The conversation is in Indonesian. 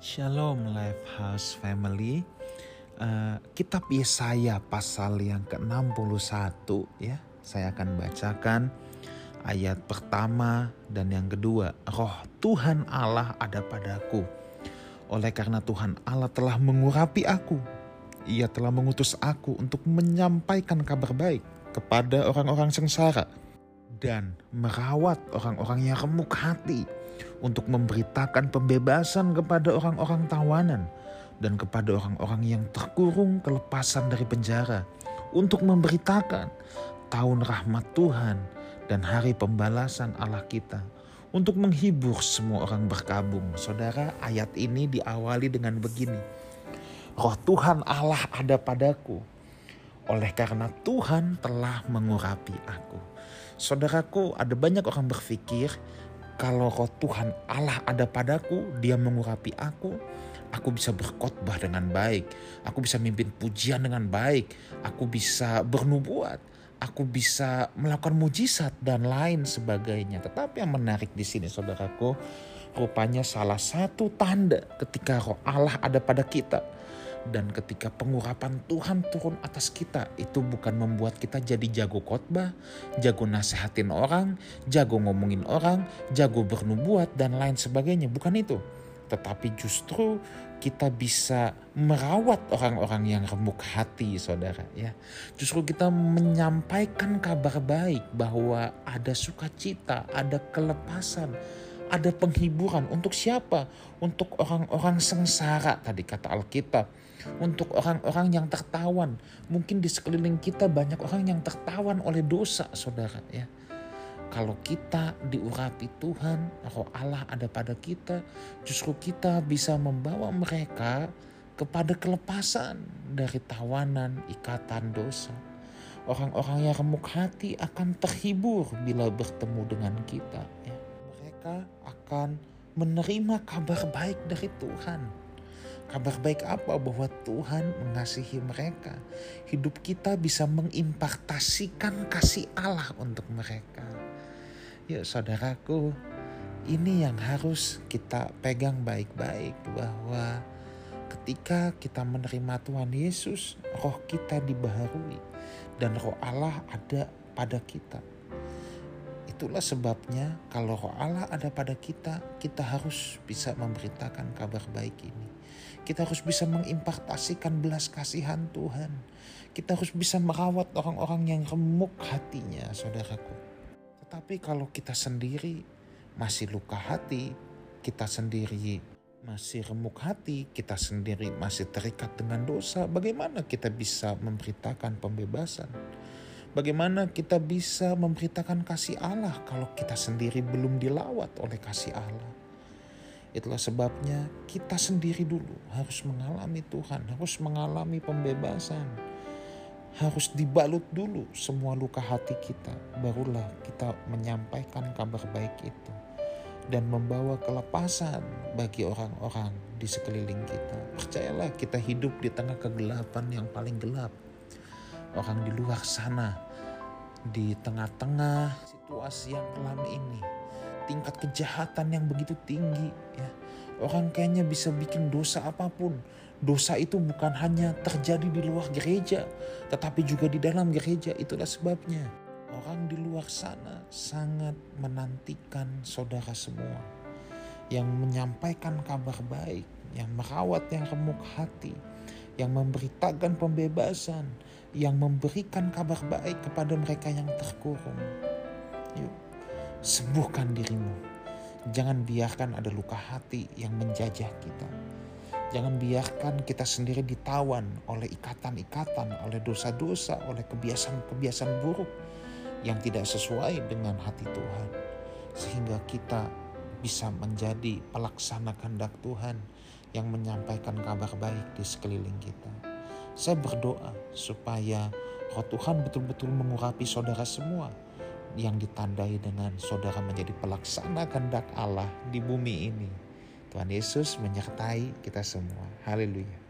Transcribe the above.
Shalom Life House Family. Uh, kitab Yesaya pasal yang ke-61 ya. Saya akan bacakan ayat pertama dan yang kedua. Roh Tuhan Allah ada padaku. Oleh karena Tuhan Allah telah mengurapi aku. Ia telah mengutus aku untuk menyampaikan kabar baik kepada orang-orang sengsara dan merawat orang-orang yang remuk hati untuk memberitakan pembebasan kepada orang-orang tawanan dan kepada orang-orang yang terkurung kelepasan dari penjara untuk memberitakan tahun rahmat Tuhan dan hari pembalasan Allah kita untuk menghibur semua orang berkabung. Saudara, ayat ini diawali dengan begini. Roh Tuhan Allah ada padaku. Oleh karena Tuhan telah mengurapi aku. Saudaraku, ada banyak orang berpikir kalau roh Tuhan Allah ada padaku, dia mengurapi aku, aku bisa berkhotbah dengan baik, aku bisa mimpin pujian dengan baik, aku bisa bernubuat, aku bisa melakukan mujizat dan lain sebagainya. Tetapi yang menarik di sini saudaraku, rupanya salah satu tanda ketika roh Allah ada pada kita dan ketika pengurapan Tuhan turun atas kita itu bukan membuat kita jadi jago khotbah, jago nasehatin orang, jago ngomongin orang, jago bernubuat dan lain sebagainya. Bukan itu. Tetapi justru kita bisa merawat orang-orang yang remuk hati saudara ya. Justru kita menyampaikan kabar baik bahwa ada sukacita, ada kelepasan, ada penghiburan untuk siapa? Untuk orang-orang sengsara tadi kata Alkitab. Untuk orang-orang yang tertawan. Mungkin di sekeliling kita banyak orang yang tertawan oleh dosa saudara ya. Kalau kita diurapi Tuhan, roh Allah ada pada kita, justru kita bisa membawa mereka kepada kelepasan dari tawanan ikatan dosa. Orang-orang yang remuk hati akan terhibur bila bertemu dengan kita. Ya mereka akan menerima kabar baik dari Tuhan. Kabar baik apa? Bahwa Tuhan mengasihi mereka. Hidup kita bisa mengimpartasikan kasih Allah untuk mereka. Yuk saudaraku, ini yang harus kita pegang baik-baik bahwa ketika kita menerima Tuhan Yesus, roh kita dibaharui dan roh Allah ada pada kita Itulah sebabnya kalau roh Allah ada pada kita, kita harus bisa memberitakan kabar baik ini. Kita harus bisa mengimpartasikan belas kasihan Tuhan. Kita harus bisa merawat orang-orang yang remuk hatinya, saudaraku. Tetapi kalau kita sendiri masih luka hati, kita sendiri masih remuk hati, kita sendiri masih terikat dengan dosa, bagaimana kita bisa memberitakan pembebasan? Bagaimana kita bisa memberitakan kasih Allah kalau kita sendiri belum dilawat oleh kasih Allah? Itulah sebabnya kita sendiri dulu harus mengalami Tuhan, harus mengalami pembebasan. Harus dibalut dulu semua luka hati kita, barulah kita menyampaikan kabar baik itu dan membawa kelepasan bagi orang-orang di sekeliling kita. Percayalah kita hidup di tengah kegelapan yang paling gelap orang di luar sana di tengah-tengah situasi yang kelam ini. Tingkat kejahatan yang begitu tinggi ya. Orang kayaknya bisa bikin dosa apa pun. Dosa itu bukan hanya terjadi di luar gereja tetapi juga di dalam gereja. Itulah sebabnya orang di luar sana sangat menantikan saudara semua yang menyampaikan kabar baik yang merawat yang remuk hati yang memberitakan pembebasan, yang memberikan kabar baik kepada mereka yang terkurung. Yuk, sembuhkan dirimu. Jangan biarkan ada luka hati yang menjajah kita. Jangan biarkan kita sendiri ditawan oleh ikatan-ikatan, oleh dosa-dosa, oleh kebiasaan-kebiasaan buruk yang tidak sesuai dengan hati Tuhan. Sehingga kita bisa menjadi pelaksana kehendak Tuhan yang menyampaikan kabar baik di sekeliling kita. Saya berdoa supaya roh Tuhan betul-betul mengurapi saudara semua yang ditandai dengan saudara menjadi pelaksana kehendak Allah di bumi ini. Tuhan Yesus menyertai kita semua. Haleluya.